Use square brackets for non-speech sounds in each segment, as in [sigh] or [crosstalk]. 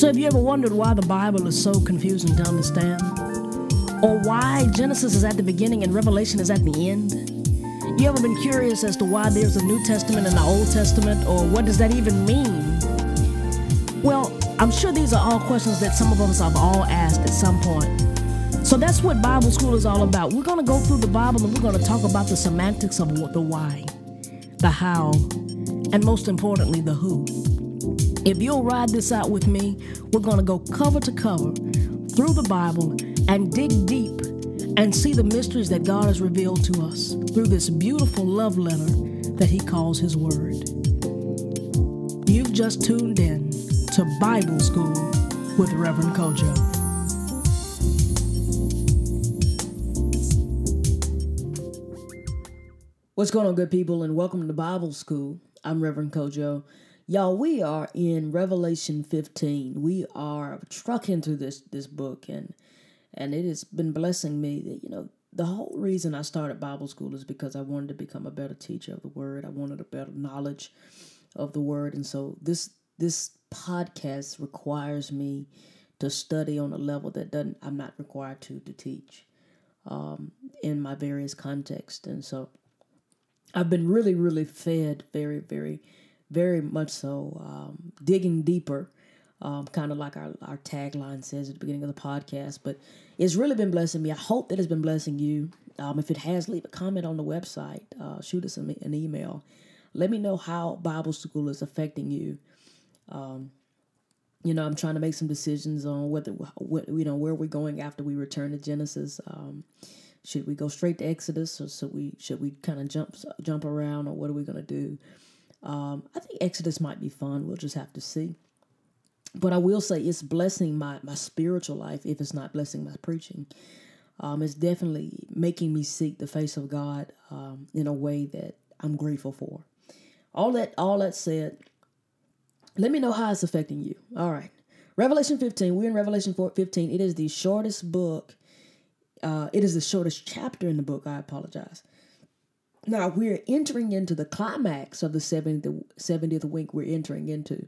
So, have you ever wondered why the Bible is so confusing to understand? Or why Genesis is at the beginning and Revelation is at the end? You ever been curious as to why there's a New Testament and the Old Testament, or what does that even mean? Well, I'm sure these are all questions that some of us have all asked at some point. So that's what Bible school is all about. We're going to go through the Bible and we're going to talk about the semantics of the why, the how, and most importantly, the who. If you'll ride this out with me, we're going to go cover to cover through the Bible and dig deep and see the mysteries that God has revealed to us through this beautiful love letter that He calls His Word. You've just tuned in to Bible School with Reverend Kojo. What's going on, good people, and welcome to Bible School. I'm Reverend Kojo. Y'all, we are in Revelation 15. We are trucking through this this book, and and it has been blessing me. That you know, the whole reason I started Bible school is because I wanted to become a better teacher of the Word. I wanted a better knowledge of the Word, and so this this podcast requires me to study on a level that doesn't I'm not required to to teach um, in my various contexts, and so I've been really, really fed very, very very much so. Um, digging deeper, um, kind of like our, our tagline says at the beginning of the podcast. But it's really been blessing me. I hope that it's been blessing you. Um, if it has, leave a comment on the website. Uh, shoot us an, an, email. Let me know how Bible school is affecting you. Um, you know, I'm trying to make some decisions on whether, what, you know, where we're going after we return to Genesis. Um, should we go straight to Exodus, or should we should we kind of jump jump around, or what are we going to do? Um, I think Exodus might be fun. We'll just have to see. But I will say it's blessing my, my spiritual life if it's not blessing my preaching. Um, it's definitely making me seek the face of God um, in a way that I'm grateful for. All that all that said, let me know how it's affecting you. All right. Revelation 15. We're in Revelation 15. It is the shortest book. Uh, it is the shortest chapter in the book. I apologize. Now we're entering into the climax of the 70th, 70th week we're entering into.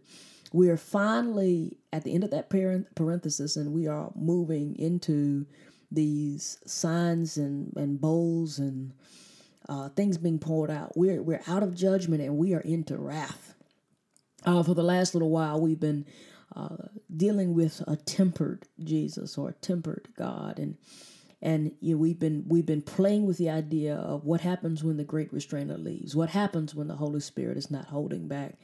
We are finally at the end of that parenthesis and we are moving into these signs and, and bowls and uh, things being poured out. We're, we're out of judgment and we are into wrath. Uh, for the last little while, we've been uh, dealing with a tempered Jesus or a tempered God. And and you know, we've been we've been playing with the idea of what happens when the great restrainer leaves what happens when the holy spirit is not holding back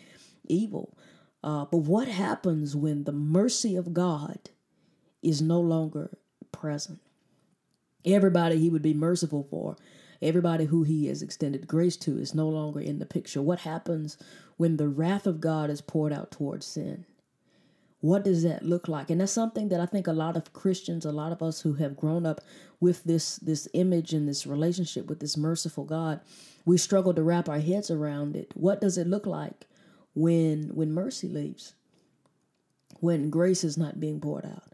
evil. Uh, but what happens when the mercy of god is no longer present? Everybody he would be merciful for everybody who he has extended grace to is no longer in the picture. What happens when the wrath of god is poured out towards sin what does that look like? And that's something that I think a lot of Christians, a lot of us who have grown up with this this image and this relationship with this merciful God, we struggle to wrap our heads around it. What does it look like when when mercy leaves? When grace is not being poured out?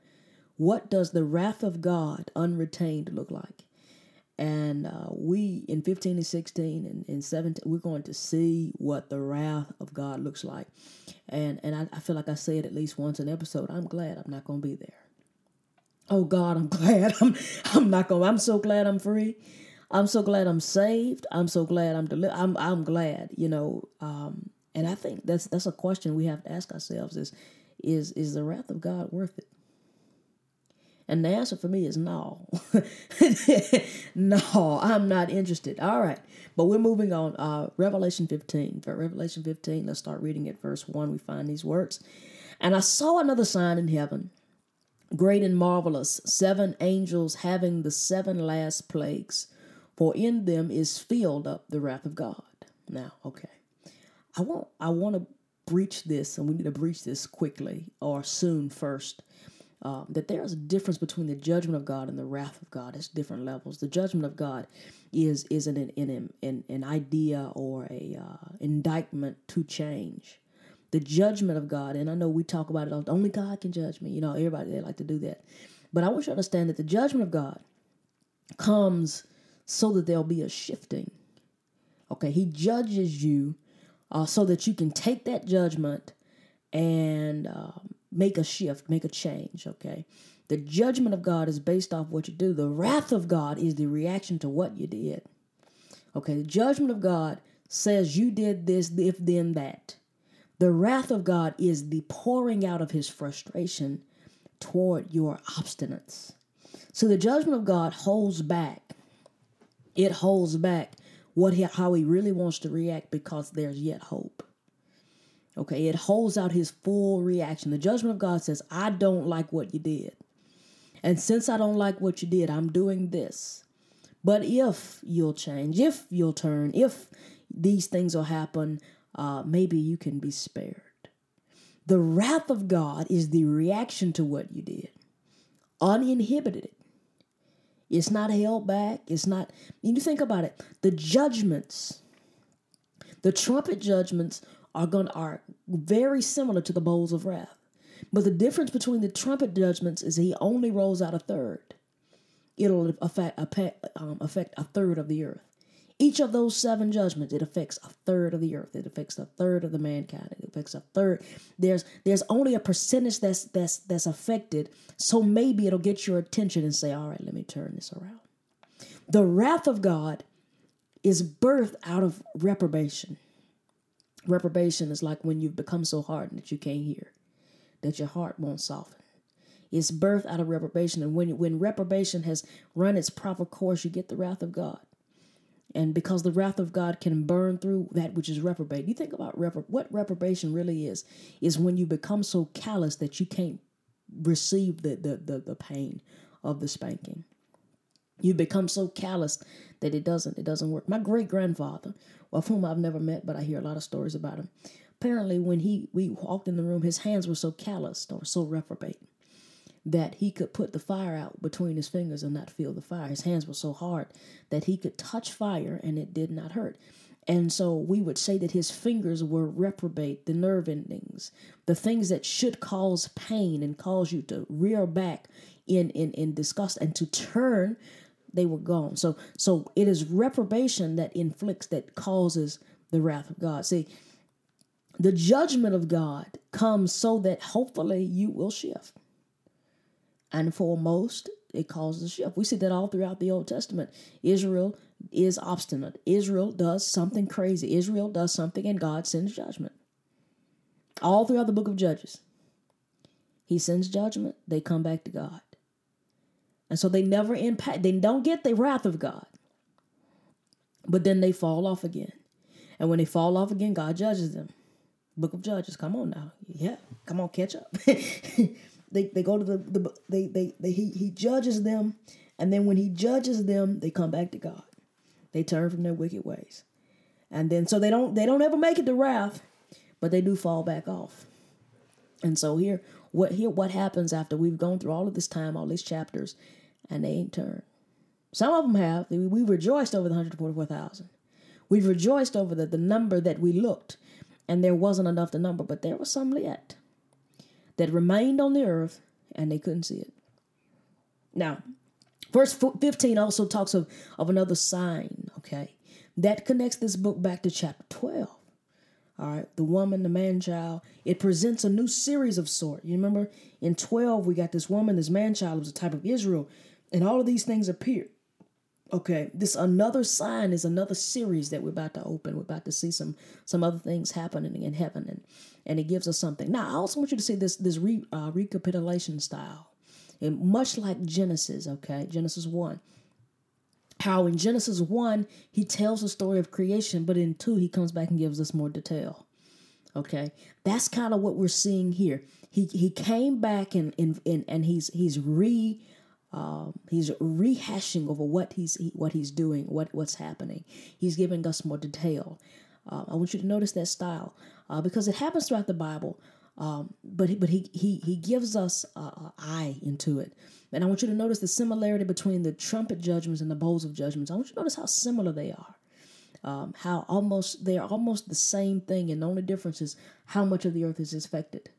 What does the wrath of God unretained look like? And uh, we, in 15 and 16 and, and 17, we're going to see what the wrath of God looks like. And and I, I feel like I said at least once an episode. I'm glad I'm not going to be there. Oh God, I'm [laughs] glad I'm I'm not going. I'm so glad I'm free. I'm so glad I'm saved. I'm so glad I'm deli- I'm I'm glad, you know. Um, and I think that's that's a question we have to ask ourselves: is is is the wrath of God worth it? And the answer for me is no. [laughs] no, I'm not interested. All right. But we're moving on. Uh, Revelation 15. For Revelation 15, let's start reading at verse 1. We find these words. And I saw another sign in heaven, great and marvelous, seven angels having the seven last plagues, for in them is filled up the wrath of God. Now, okay. I want I want to breach this, and we need to breach this quickly or soon first um, that there is a difference between the judgment of God and the wrath of God. It's different levels. The judgment of God is is an an, an, an idea or a uh, indictment to change. The judgment of God, and I know we talk about it. Only God can judge me. You know, everybody they like to do that. But I want you to understand that the judgment of God comes so that there'll be a shifting. Okay, He judges you uh, so that you can take that judgment and um, make a shift, make a change, okay? The judgment of God is based off what you do. The wrath of God is the reaction to what you did. Okay, the judgment of God says you did this, if then that. The wrath of God is the pouring out of his frustration toward your obstinance. So the judgment of God holds back. It holds back what he, how he really wants to react because there's yet hope. Okay, it holds out his full reaction. The judgment of God says, I don't like what you did. And since I don't like what you did, I'm doing this. But if you'll change, if you'll turn, if these things will happen, uh, maybe you can be spared. The wrath of God is the reaction to what you did, uninhibited. It's not held back. It's not, you think about it, the judgments, the trumpet judgments are going are very similar to the bowls of wrath. But the difference between the trumpet judgments is he only rolls out a third. It'll affect, um, affect a third of the earth. Each of those seven judgments, it affects a third of the earth. It affects a third of the mankind. It affects a third. There's there's only a percentage that's that's that's affected. So maybe it'll get your attention and say, all right, let me turn this around. The wrath of God is birthed out of reprobation. Reprobation is like when you've become so hardened that you can't hear, that your heart won't soften. It's birth out of reprobation. And when, when reprobation has run its proper course, you get the wrath of God. And because the wrath of God can burn through that which is reprobate. You think about repro- what reprobation really is, is when you become so callous that you can't receive the, the, the, the pain of the spanking. You become so calloused that it doesn't it doesn't work. My great grandfather, of whom I've never met, but I hear a lot of stories about him. Apparently, when he we walked in the room, his hands were so calloused or so reprobate that he could put the fire out between his fingers and not feel the fire. His hands were so hard that he could touch fire and it did not hurt. And so we would say that his fingers were reprobate, the nerve endings, the things that should cause pain and cause you to rear back in, in, in disgust and to turn they were gone. So so it is reprobation that inflicts that causes the wrath of God. See, the judgment of God comes so that hopefully you will shift. And for most, it causes a shift. We see that all throughout the Old Testament. Israel is obstinate. Israel does something crazy. Israel does something and God sends judgment. All throughout the book of Judges. He sends judgment, they come back to God. And so they never impact, they don't get the wrath of God. But then they fall off again. And when they fall off again, God judges them. Book of Judges, come on now. Yeah, come on, catch up. [laughs] they, they go to the, the they, they, they he, he judges them, and then when he judges them, they come back to God. They turn from their wicked ways. And then so they don't they don't ever make it to wrath, but they do fall back off. And so here what here what happens after we've gone through all of this time, all these chapters, and they ain't turned. Some of them have. We rejoiced over the 144,000. We rejoiced over the, the number that we looked, and there wasn't enough to number, but there was some yet that remained on the earth, and they couldn't see it. Now, verse 15 also talks of, of another sign, okay, that connects this book back to chapter 12. All right, the woman, the man child. It presents a new series of sort. You remember in 12, we got this woman, this man child was a type of Israel, and all of these things appear. Okay, this another sign is another series that we're about to open. We're about to see some some other things happening in heaven, and and it gives us something. Now, I also want you to see this this re, uh, recapitulation style, and much like Genesis. Okay, Genesis one how in Genesis 1, he tells the story of creation, but in 2, he comes back and gives us more detail. Okay, that's kind of what we're seeing here. He he came back and and, and, and he's he's re uh, he's rehashing over what he's what he's doing, what what's happening. He's giving us more detail. Uh, I want you to notice that style uh, because it happens throughout the Bible. Um, but but he he he gives us a, eye into it, and I want you to notice the similarity between the trumpet judgments and the bowls of judgments. I want you to notice how similar they are, um, how almost they are almost the same thing, and the only difference is how much of the earth is affected,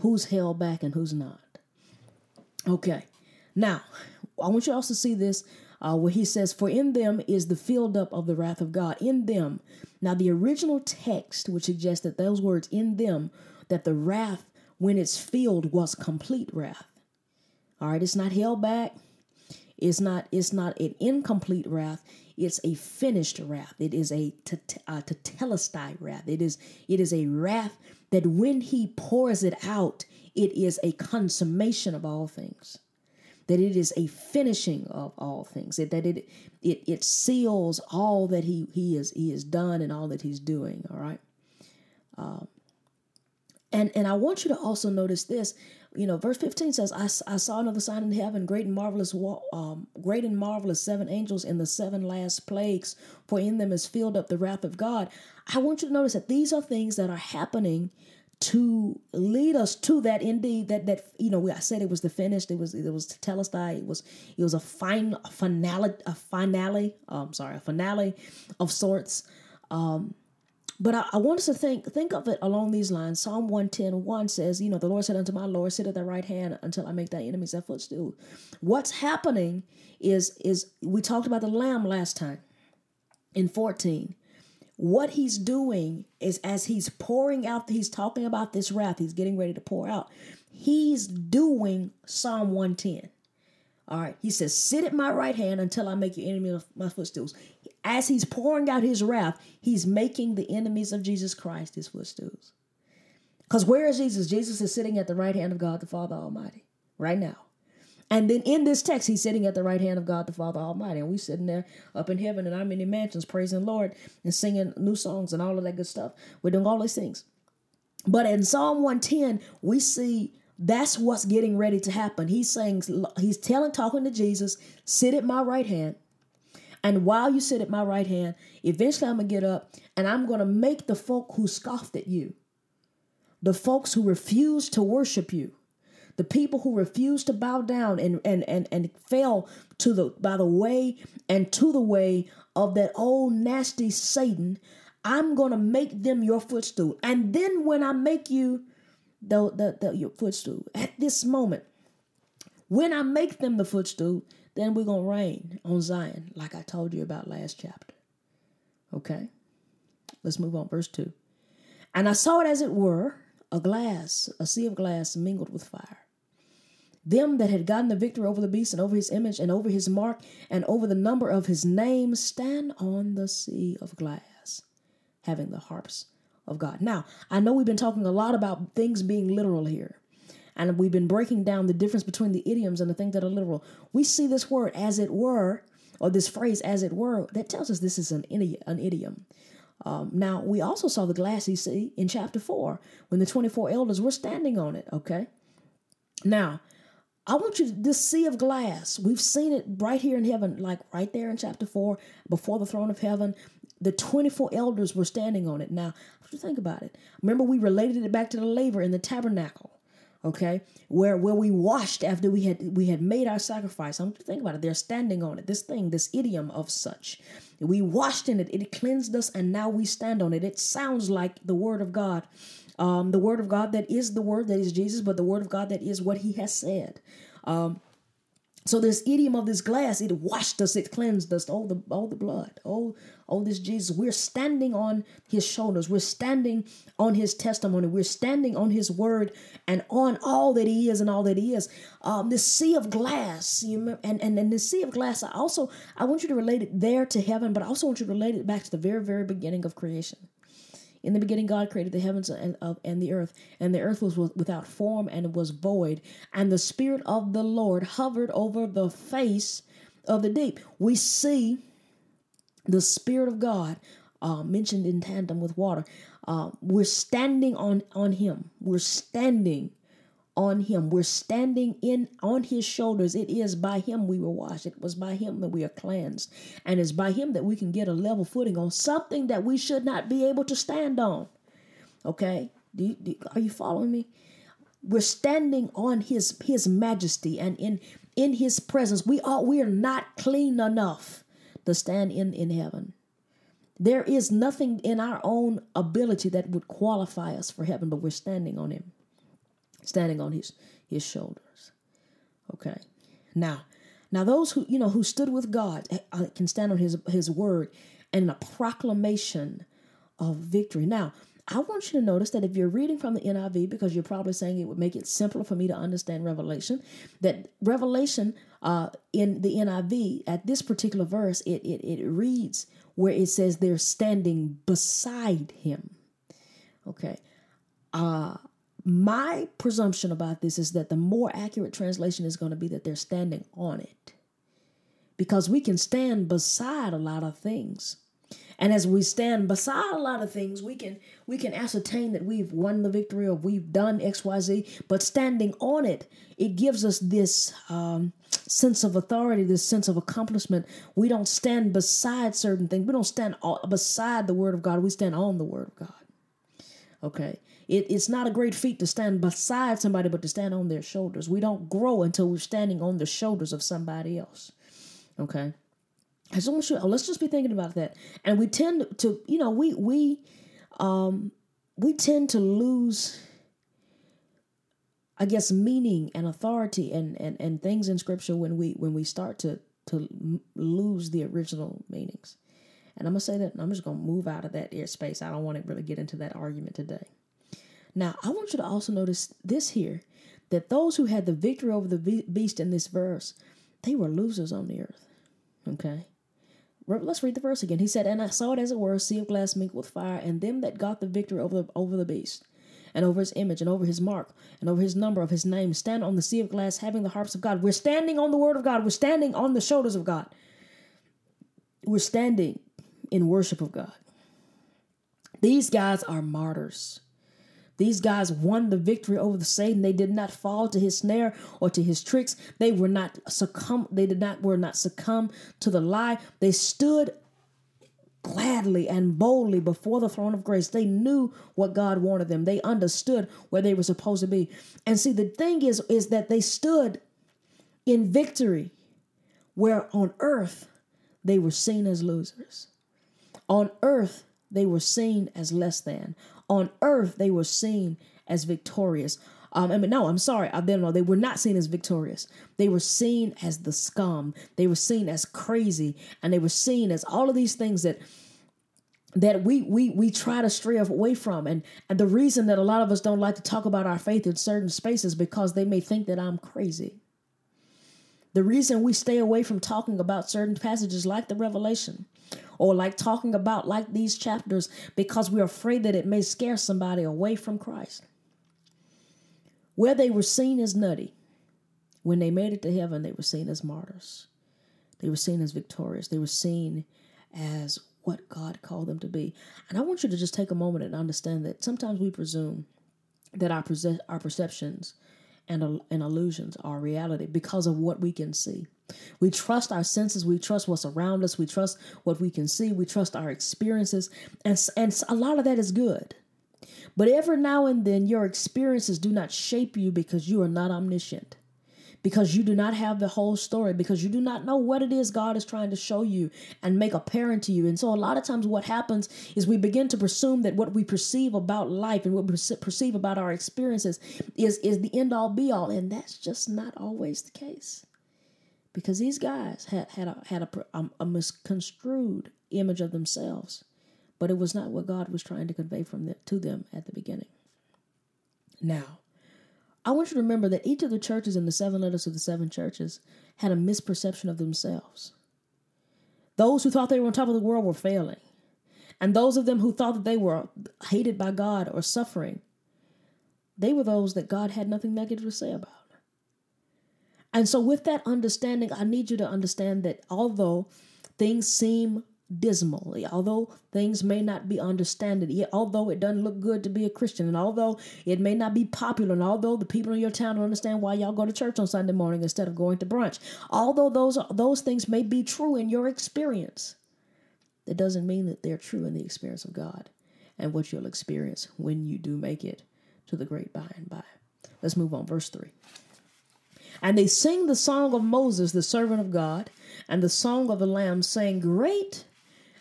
who's held back and who's not. Okay, now I want you to also see this uh, where he says, For in them is the filled up of the wrath of God. In them. Now, the original text would suggest that those words, in them, that the wrath when it's filled was complete wrath. All right, it's not held back. It's not it's not an incomplete wrath. It's a finished wrath. It is a tetelestai wrath. It is it is a wrath that when he pours it out, it is a consummation of all things. That it is a finishing of all things. That, that it it it seals all that he he is he has done and all that he's doing. All right. Um, and and I want you to also notice this. You know, verse 15 says, I, I saw another sign in heaven, great and marvelous, um, great and marvelous seven angels in the seven last plagues, for in them is filled up the wrath of God. I want you to notice that these are things that are happening to lead us to that indeed that that you know I said it was the finished it was it was telestai it was it was a fine a finale a finale I'm um, sorry a finale of sorts um but I, I, want us to think think of it along these lines. Psalm 110 1 says, you know, the Lord said unto my Lord, sit at thy right hand until I make thy enemies thy footstool. What's happening is is we talked about the lamb last time in 14. What he's doing is as he's pouring out, he's talking about this wrath, he's getting ready to pour out. He's doing Psalm 110. All right. He says, Sit at my right hand until I make your enemy my footstools. As he's pouring out his wrath, he's making the enemies of Jesus Christ his footstools. Because where is Jesus? Jesus is sitting at the right hand of God the Father Almighty right now. And then in this text, he's sitting at the right hand of God the Father Almighty. And we're sitting there up in heaven in our many mansions, praising Lord and singing new songs and all of that good stuff. We're doing all these things. But in Psalm 110, we see that's what's getting ready to happen. He's saying, he's telling, talking to Jesus, sit at my right hand. And while you sit at my right hand, eventually I'm going to get up and I'm going to make the folk who scoffed at you, the folks who refused to worship you, the people who refuse to bow down and, and, and, and fell to the by the way and to the way of that old nasty Satan, I'm gonna make them your footstool. And then when I make you the, the, the your footstool, at this moment, when I make them the footstool, then we're gonna reign on Zion, like I told you about last chapter. Okay? Let's move on, verse 2. And I saw it as it were, a glass, a sea of glass mingled with fire. Them that had gotten the victory over the beast and over his image and over his mark and over the number of his name stand on the sea of glass, having the harps of God. Now, I know we've been talking a lot about things being literal here, and we've been breaking down the difference between the idioms and the things that are literal. We see this word as it were, or this phrase as it were, that tells us this is an, an idiom. Um, now, we also saw the glassy sea in chapter 4 when the 24 elders were standing on it, okay? Now, I want you to, this sea of glass, we've seen it right here in heaven, like right there in chapter 4, before the throne of heaven. The 24 elders were standing on it. Now, what you think about it? Remember, we related it back to the laver in the tabernacle, okay? Where where we washed after we had we had made our sacrifice. I want you to think about it. They're standing on it. This thing, this idiom of such. We washed in it, it cleansed us, and now we stand on it. It sounds like the word of God um, the word of God that is the word that is Jesus, but the word of God that is what he has said. Um, so this idiom of this glass, it washed us, it cleansed us, all the all the blood, all oh this Jesus. We're standing on his shoulders, we're standing on his testimony, we're standing on his word and on all that he is and all that he is. Um, this sea of glass, you remember, and, and and the sea of glass, I also I want you to relate it there to heaven, but I also want you to relate it back to the very, very beginning of creation. In the beginning, God created the heavens and, and the earth, and the earth was without form and was void, and the Spirit of the Lord hovered over the face of the deep. We see the Spirit of God uh, mentioned in tandem with water. Uh, we're standing on on Him. We're standing on him. We're standing in on his shoulders. It is by him we were washed. It was by him that we are cleansed. And it's by him that we can get a level footing on something that we should not be able to stand on. Okay? Do you, do, are you following me? We're standing on his his majesty and in in his presence. We are we are not clean enough to stand in in heaven. There is nothing in our own ability that would qualify us for heaven, but we're standing on him standing on his his shoulders. Okay. Now, now those who you know who stood with God eh, uh, can stand on his his word and a proclamation of victory. Now, I want you to notice that if you're reading from the NIV, because you're probably saying it would make it simpler for me to understand Revelation, that Revelation uh, in the NIV at this particular verse, it, it, it reads where it says they're standing beside him. Okay. Uh, my presumption about this is that the more accurate translation is going to be that they're standing on it. Because we can stand beside a lot of things. And as we stand beside a lot of things, we can we can ascertain that we've won the victory or we've done X, Y, Z. But standing on it, it gives us this um, sense of authority, this sense of accomplishment. We don't stand beside certain things. We don't stand all, beside the Word of God. We stand on the Word of God. Okay. It, it's not a great feat to stand beside somebody, but to stand on their shoulders. We don't grow until we're standing on the shoulders of somebody else. Okay. I just you. Let's just be thinking about that. And we tend to, you know, we we um we tend to lose I guess meaning and authority and, and, and things in scripture when we when we start to to lose the original meanings. And I'm gonna say that I'm just gonna move out of that airspace. I don't want to really get into that argument today. Now, I want you to also notice this here that those who had the victory over the beast in this verse, they were losers on the earth. Okay. Let's read the verse again. He said, And I saw it as it were, a sea of glass mingled with fire, and them that got the victory over the, over the beast, and over his image, and over his mark, and over his number of his name, stand on the sea of glass, having the harps of God. We're standing on the word of God. We're standing on the shoulders of God. We're standing in worship of God. These guys are martyrs. These guys won the victory over the Satan. They did not fall to his snare or to his tricks. They were not succumb. They did not were not succumb to the lie. They stood gladly and boldly before the throne of grace. They knew what God wanted them. They understood where they were supposed to be. And see, the thing is, is that they stood in victory, where on earth they were seen as losers. On earth they were seen as less than on earth they were seen as victorious. Um, I mean, no, I'm sorry. I didn't know. They were not seen as victorious. They were seen as the scum. They were seen as crazy, and they were seen as all of these things that that we we we try to stray away from. And and the reason that a lot of us don't like to talk about our faith in certain spaces because they may think that I'm crazy. The reason we stay away from talking about certain passages like the Revelation or like talking about like these chapters because we're afraid that it may scare somebody away from Christ. Where they were seen as nutty, when they made it to heaven, they were seen as martyrs. They were seen as victorious. They were seen as what God called them to be. And I want you to just take a moment and understand that sometimes we presume that our, perce- our perceptions and, and illusions are reality because of what we can see. We trust our senses, we trust what's around us, we trust what we can see, we trust our experiences, and, and a lot of that is good. But every now and then, your experiences do not shape you because you are not omniscient because you do not have the whole story, because you do not know what it is God is trying to show you and make apparent to you. And so, a lot of times, what happens is we begin to presume that what we perceive about life and what we perceive about our experiences is, is the end all be all. And that's just not always the case. Because these guys had, had, a, had a, a, um, a misconstrued image of themselves, but it was not what God was trying to convey from the, to them at the beginning. Now, I want you to remember that each of the churches in the seven letters of the seven churches had a misperception of themselves. Those who thought they were on top of the world were failing. And those of them who thought that they were hated by God or suffering, they were those that God had nothing negative to say about. And so, with that understanding, I need you to understand that although things seem dismal. Although things may not be understood, although it doesn't look good to be a Christian, and although it may not be popular, and although the people in your town don't understand why y'all go to church on Sunday morning instead of going to brunch, although those those things may be true in your experience, that doesn't mean that they're true in the experience of God and what you'll experience when you do make it to the great by and by. Let's move on, verse 3. And they sing the song of Moses, the servant of God, and the song of the Lamb, saying, Great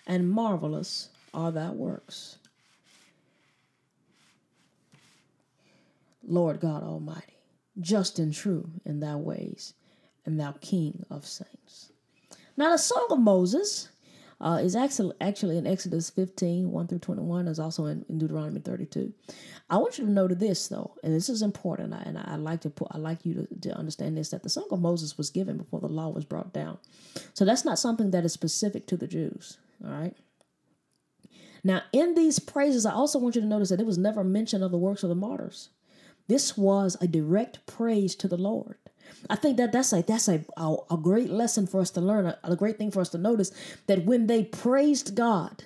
and marvelous are thy works. Lord God Almighty, just and true in thy ways, and thou King of saints. Now, the Song of Moses, uh, is actually actually in Exodus 15, 1 through 21, is also in, in Deuteronomy 32. I want you to note this though, and this is important, and I, like to put I like you to, to understand this that the Song of Moses was given before the law was brought down. So that's not something that is specific to the Jews. All right. Now, in these praises, I also want you to notice that it was never mention of the works of the martyrs. This was a direct praise to the Lord. I think that that's a that's a, a, a great lesson for us to learn, a, a great thing for us to notice that when they praised God,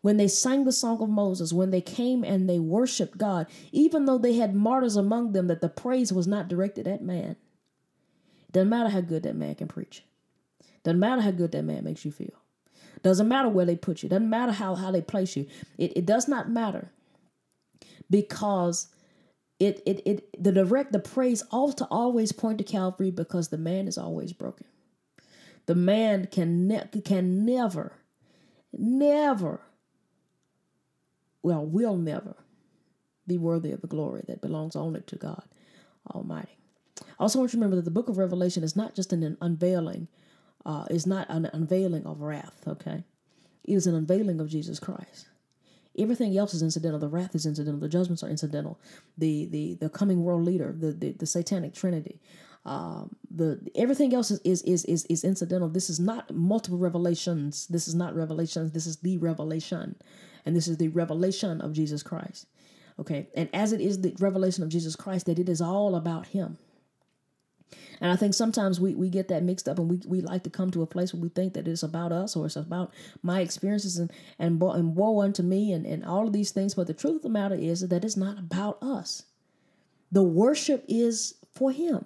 when they sang the song of Moses, when they came and they worshiped God, even though they had martyrs among them, that the praise was not directed at man. Doesn't matter how good that man can preach. Doesn't matter how good that man makes you feel. Doesn't matter where they put you. Doesn't matter how, how they place you. It, it does not matter because it, it it the direct the praise ought to always point to Calvary because the man is always broken. The man can ne- can never, never, well, will never be worthy of the glory that belongs only to God Almighty. Also want you to remember that the book of Revelation is not just an unveiling, uh, is not an unveiling of wrath, okay? It is an unveiling of Jesus Christ. Everything else is incidental. The wrath is incidental. The judgments are incidental. The the the coming world leader, the the, the satanic trinity, um, the everything else is, is is is is incidental. This is not multiple revelations. This is not revelations. This is the revelation, and this is the revelation of Jesus Christ. Okay, and as it is the revelation of Jesus Christ, that it is all about Him. And I think sometimes we, we get that mixed up and we, we like to come to a place where we think that it's about us or it's about my experiences and, and, and woe unto me and, and all of these things. But the truth of the matter is that it's not about us. The worship is for Him.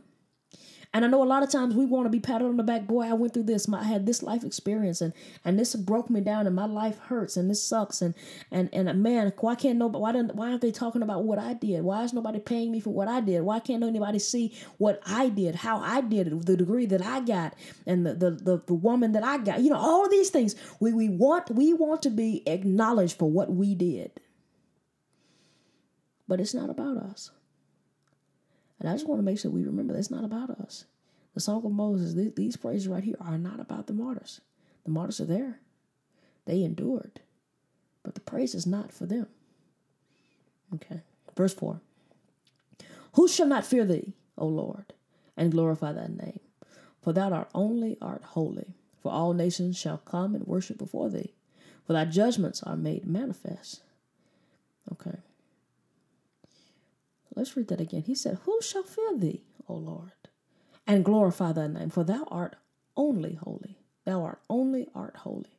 And I know a lot of times we want to be patted on the back. Boy, I went through this. I had this life experience, and and this broke me down, and my life hurts, and this sucks, and and and uh, man, why can't nobody? Why don't? Why aren't they talking about what I did? Why is nobody paying me for what I did? Why can't anybody see what I did, how I did it, the degree that I got, and the the the, the woman that I got? You know, all these things. We we want we want to be acknowledged for what we did, but it's not about us. And I just want to make sure we remember that's not about us. The Song of Moses, these praises right here are not about the martyrs. The martyrs are there, they endured, but the praise is not for them. Okay, verse 4 Who shall not fear thee, O Lord, and glorify thy name? For thou art only art holy. For all nations shall come and worship before thee, for thy judgments are made manifest. Okay. Let's read that again. He said, Who shall fear thee, O Lord, and glorify thy name? For thou art only holy. Thou art only art holy.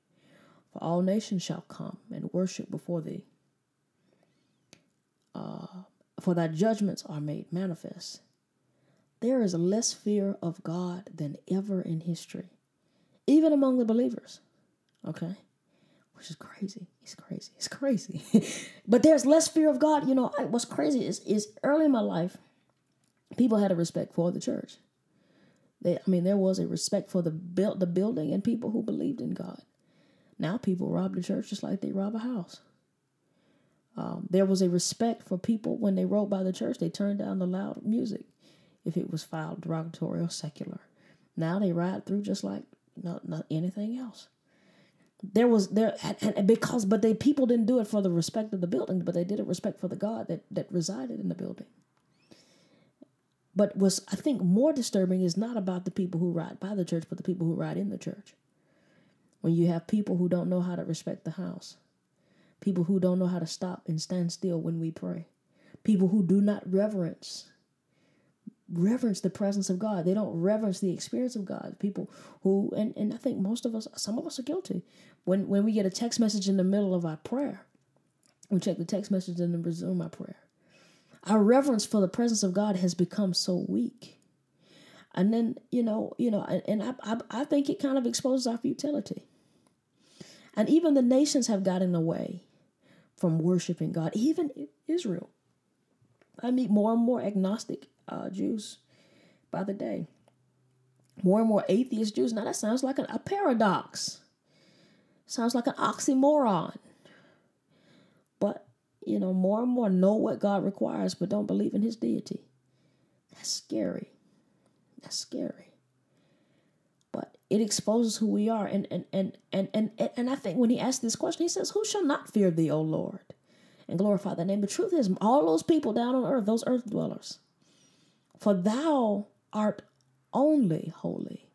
For all nations shall come and worship before thee. Uh, for thy judgments are made manifest. There is less fear of God than ever in history, even among the believers. Okay? Which is crazy. It's crazy. It's crazy. [laughs] but there's less fear of God. You know, what's crazy is is early in my life, people had a respect for the church. They, I mean, there was a respect for the built the building and people who believed in God. Now people rob the church just like they rob a house. Um, there was a respect for people when they rode by the church. They turned down the loud music if it was filed derogatory or secular. Now they ride through just like not, not anything else there was there and, and because but they people didn't do it for the respect of the building but they did it respect for the god that that resided in the building but was i think more disturbing is not about the people who ride by the church but the people who ride in the church when you have people who don't know how to respect the house people who don't know how to stop and stand still when we pray people who do not reverence reverence the presence of God. They don't reverence the experience of God. People who and, and I think most of us some of us are guilty. When when we get a text message in the middle of our prayer, we check the text message and then resume our prayer. Our reverence for the presence of God has become so weak. And then, you know, you know, and, I, I I think it kind of exposes our futility. And even the nations have gotten away from worshiping God, even Israel. I meet more and more agnostic uh, Jews by the day. More and more atheist Jews. Now that sounds like an, a paradox. Sounds like an oxymoron. But, you know, more and more know what God requires but don't believe in his deity. That's scary. That's scary. But it exposes who we are. And and and and and and I think when he asked this question, he says, "Who shall not fear thee, O Lord, and glorify thy name?" The truth is, all those people down on earth, those earth dwellers, for thou art only holy.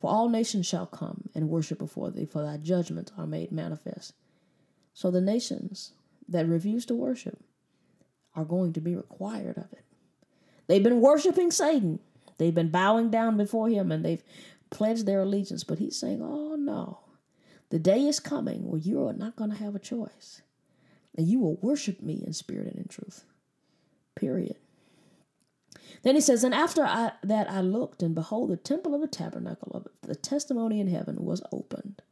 For all nations shall come and worship before thee, for thy judgments are made manifest. So the nations that refuse to worship are going to be required of it. They've been worshiping Satan. They've been bowing down before him and they've pledged their allegiance. But he's saying, oh no, the day is coming where you are not going to have a choice. And you will worship me in spirit and in truth. Period. Then he says, And after I, that I looked, and behold, the temple of the tabernacle of the testimony in heaven was opened.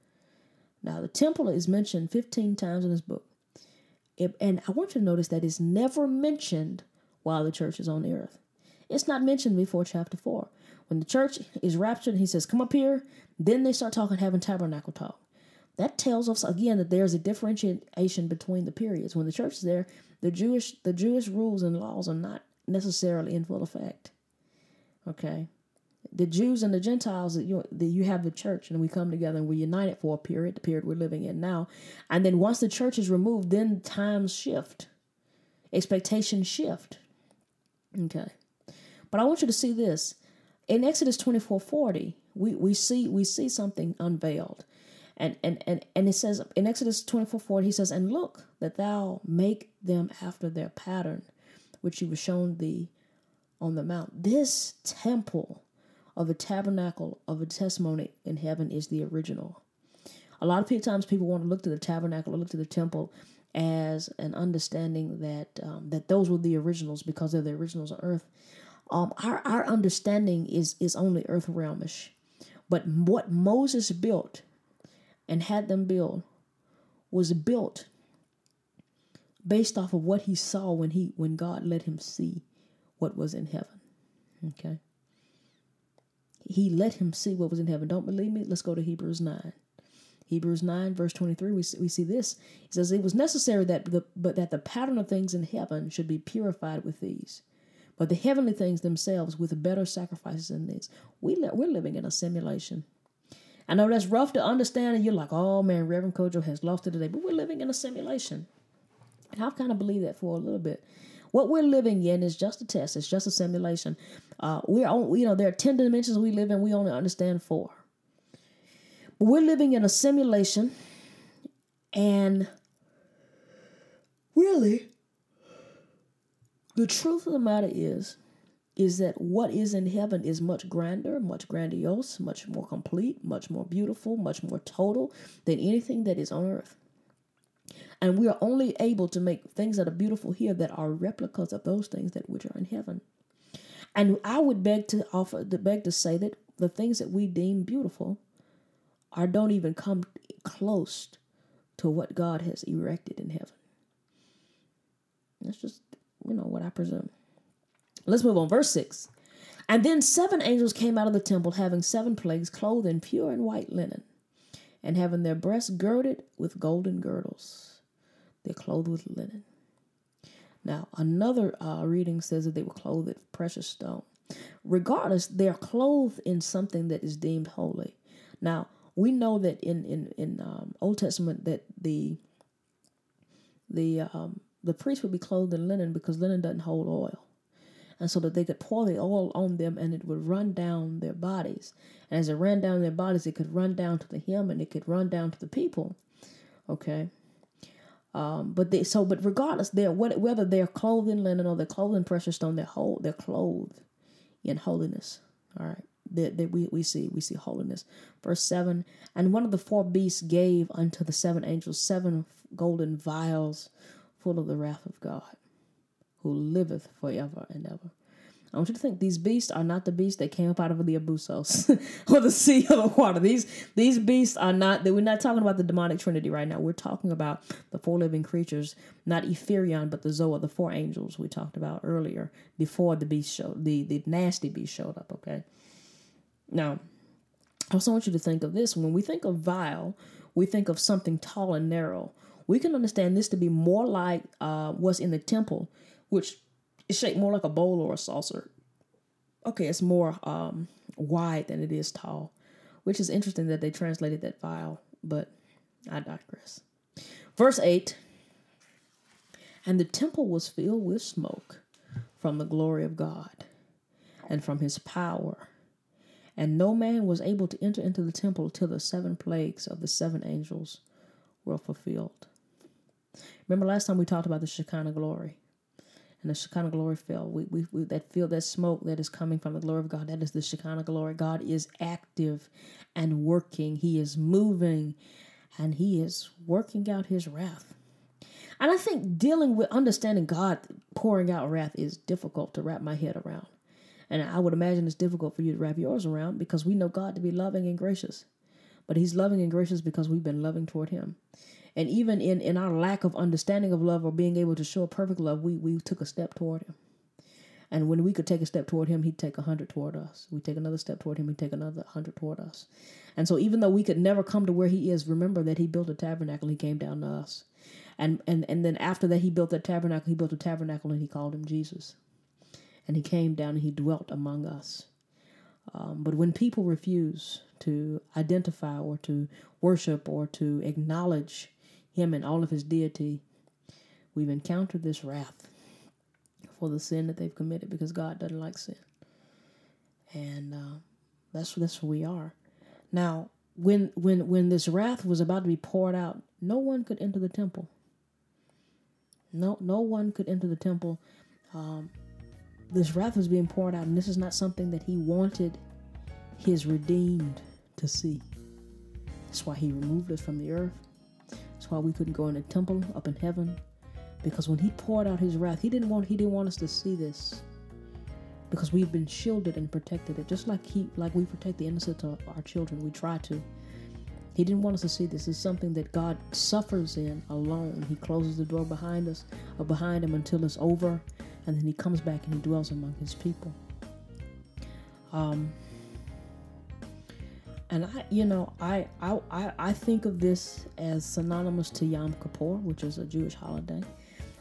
Now, the temple is mentioned 15 times in this book. It, and I want you to notice that it's never mentioned while the church is on the earth. It's not mentioned before chapter 4. When the church is raptured, he says, Come up here. Then they start talking, having tabernacle talk. That tells us again that there's a differentiation between the periods. When the church is there, the Jewish the Jewish rules and laws are not necessarily in full effect. Okay. The Jews and the Gentiles, you, the, you have the church, and we come together and we're united for a period, the period we're living in now. And then once the church is removed, then times shift, expectations shift. Okay. But I want you to see this. In Exodus 24 40, we, we see we see something unveiled. And, and, and, and it says in Exodus 24 40, he says, And look, that thou make them after their pattern which he was shown thee on the mount. This temple of the tabernacle of a testimony in heaven is the original. A lot of times people want to look to the tabernacle or look to the temple as an understanding that um, that those were the originals because they're the originals on earth. Um, our our understanding is is only earth realmish, but what Moses built and had them build was built based off of what he saw when he when God let him see what was in heaven. Okay. He let him see what was in heaven. Don't believe me? Let's go to Hebrews 9. Hebrews 9, verse 23, we see, we see this. He says, It was necessary that the, but that the pattern of things in heaven should be purified with these, but the heavenly things themselves with better sacrifices than these. We li- we're living in a simulation. I know that's rough to understand, and you're like, oh man, Reverend Kojo has lost it today, but we're living in a simulation. And I've kind of believed that for a little bit. What we're living in is just a test. It's just a simulation. Uh, we're on, you know, there are ten dimensions we live in. We only understand four. But we're living in a simulation, and really, the truth of the matter is, is that what is in heaven is much grander, much grandiose, much more complete, much more beautiful, much more total than anything that is on earth. And we are only able to make things that are beautiful here that are replicas of those things that which are in heaven. And I would beg to offer to beg to say that the things that we deem beautiful are don't even come close to what God has erected in heaven. That's just, you know, what I presume. Let's move on. Verse 6. And then seven angels came out of the temple, having seven plagues, clothed in pure and white linen, and having their breasts girded with golden girdles. They're clothed with linen. Now, another uh, reading says that they were clothed with precious stone. Regardless, they're clothed in something that is deemed holy. Now, we know that in in in um, Old Testament that the the um, the priest would be clothed in linen because linen doesn't hold oil, and so that they could pour the oil on them and it would run down their bodies. And as it ran down their bodies, it could run down to the hem and it could run down to the people. Okay, um, but they so but regardless, they're whether they're clothed in linen or they're precious stone, they're whole, they're clothed in holiness. All right. That, that we, we see we see holiness. Verse seven, and one of the four beasts gave unto the seven angels seven golden vials full of the wrath of God, who liveth forever and ever. I want you to think these beasts are not the beasts that came up out of the abusos [laughs] or the sea or the water. These these beasts are not. We're not talking about the demonic trinity right now. We're talking about the four living creatures, not Epherion, but the Zoa, the four angels we talked about earlier before the beast showed the the nasty beast showed up. Okay. Now, I also want you to think of this. When we think of vial, we think of something tall and narrow. We can understand this to be more like uh, what's in the temple, which is shaped more like a bowl or a saucer. Okay, it's more um, wide than it is tall. which is interesting that they translated that vial, but I digress. Verse 8 And the temple was filled with smoke from the glory of God and from his power. And no man was able to enter into the temple till the seven plagues of the seven angels were fulfilled. Remember last time we talked about the Shekinah glory. And the Shekinah glory fell. We, we, we that feel that smoke that is coming from the glory of God. That is the Shekinah glory. God is active and working. He is moving and he is working out his wrath. And I think dealing with understanding God pouring out wrath is difficult to wrap my head around. And I would imagine it's difficult for you to wrap yours around because we know God to be loving and gracious. But He's loving and gracious because we've been loving toward Him. And even in, in our lack of understanding of love or being able to show perfect love, we, we took a step toward Him. And when we could take a step toward Him, He'd take a hundred toward us. We take another step toward Him, He'd take another hundred toward us. And so even though we could never come to where He is, remember that He built a tabernacle, He came down to us. And, and, and then after that, He built that tabernacle, He built a tabernacle and He called Him Jesus and he came down and he dwelt among us. Um, but when people refuse to identify or to worship or to acknowledge him and all of his deity, we've encountered this wrath for the sin that they've committed because God doesn't like sin. And uh, that's that's where we are. Now, when when when this wrath was about to be poured out, no one could enter the temple. No no one could enter the temple. Um, this wrath was being poured out, and this is not something that he wanted his redeemed to see. That's why he removed us from the earth. That's why we couldn't go in the temple up in heaven. Because when he poured out his wrath, he didn't want he didn't want us to see this. Because we've been shielded and protected it, just like he like we protect the innocent of our children. We try to. He didn't want us to see this. It's something that God suffers in alone. He closes the door behind us or behind him until it's over and then he comes back and he dwells among his people. Um, and I, you know, I, I, I think of this as synonymous to Yom Kippur, which is a Jewish holiday.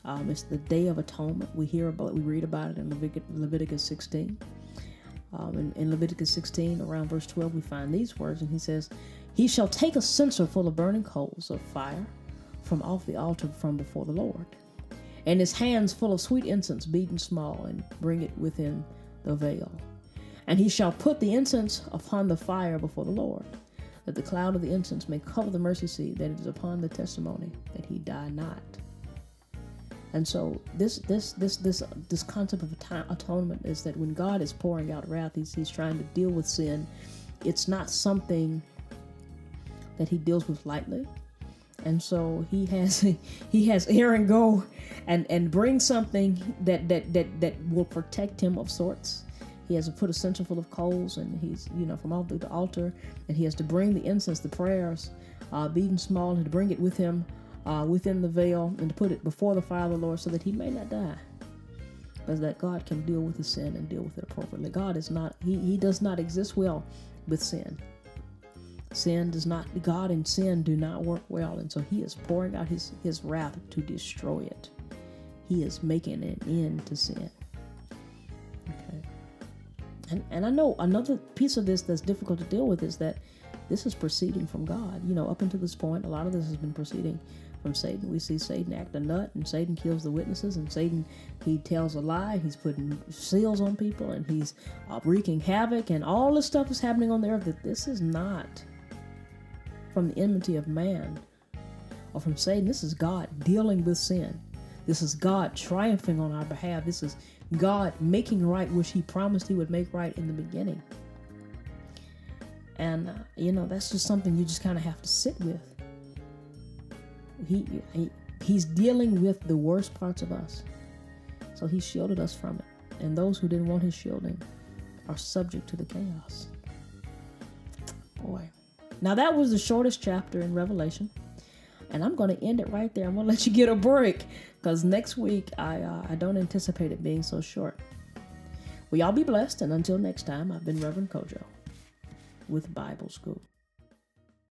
Um, it's the Day of Atonement. We hear about, we read about it in Levit- Leviticus 16. Um, in, in Leviticus 16, around verse 12, we find these words, and he says, "He shall take a censer full of burning coals of fire from off the altar from before the Lord." and his hands full of sweet incense beaten small, and bring it within the veil. And he shall put the incense upon the fire before the Lord, that the cloud of the incense may cover the mercy seat that is upon the testimony, that he die not. And so this this this this this concept of atonement is that when God is pouring out wrath, he's, he's trying to deal with sin. It's not something that he deals with lightly and so he has [laughs] he has Aaron go and and bring something that that that that will protect him of sorts. He has to put a censer full of coals, and he's you know from altar to altar, and he has to bring the incense, the prayers, uh, beaten small, and to bring it with him uh, within the veil, and to put it before the fire of the Lord, so that he may not die. But that God can deal with the sin and deal with it appropriately. God is not he he does not exist well with sin. Sin does not, God and sin do not work well. And so he is pouring out his, his wrath to destroy it. He is making an end to sin. And, and I know another piece of this that's difficult to deal with is that this is proceeding from God. You know, up until this point, a lot of this has been proceeding from Satan. We see Satan act a nut, and Satan kills the witnesses, and Satan he tells a lie. He's putting seals on people, and he's uh, wreaking havoc, and all this stuff is happening on the earth. That this is not from the enmity of man or from Satan. This is God dealing with sin. This is God triumphing on our behalf. This is God making right which He promised He would make right in the beginning. And, uh, you know, that's just something you just kind of have to sit with. He, he, he's dealing with the worst parts of us. So He shielded us from it. And those who didn't want His shielding are subject to the chaos. Boy. Now, that was the shortest chapter in Revelation. And I'm going to end it right there. I'm going to let you get a break because next week I, uh, I don't anticipate it being so short. Well, y'all be blessed. And until next time, I've been Reverend Kojo with Bible School.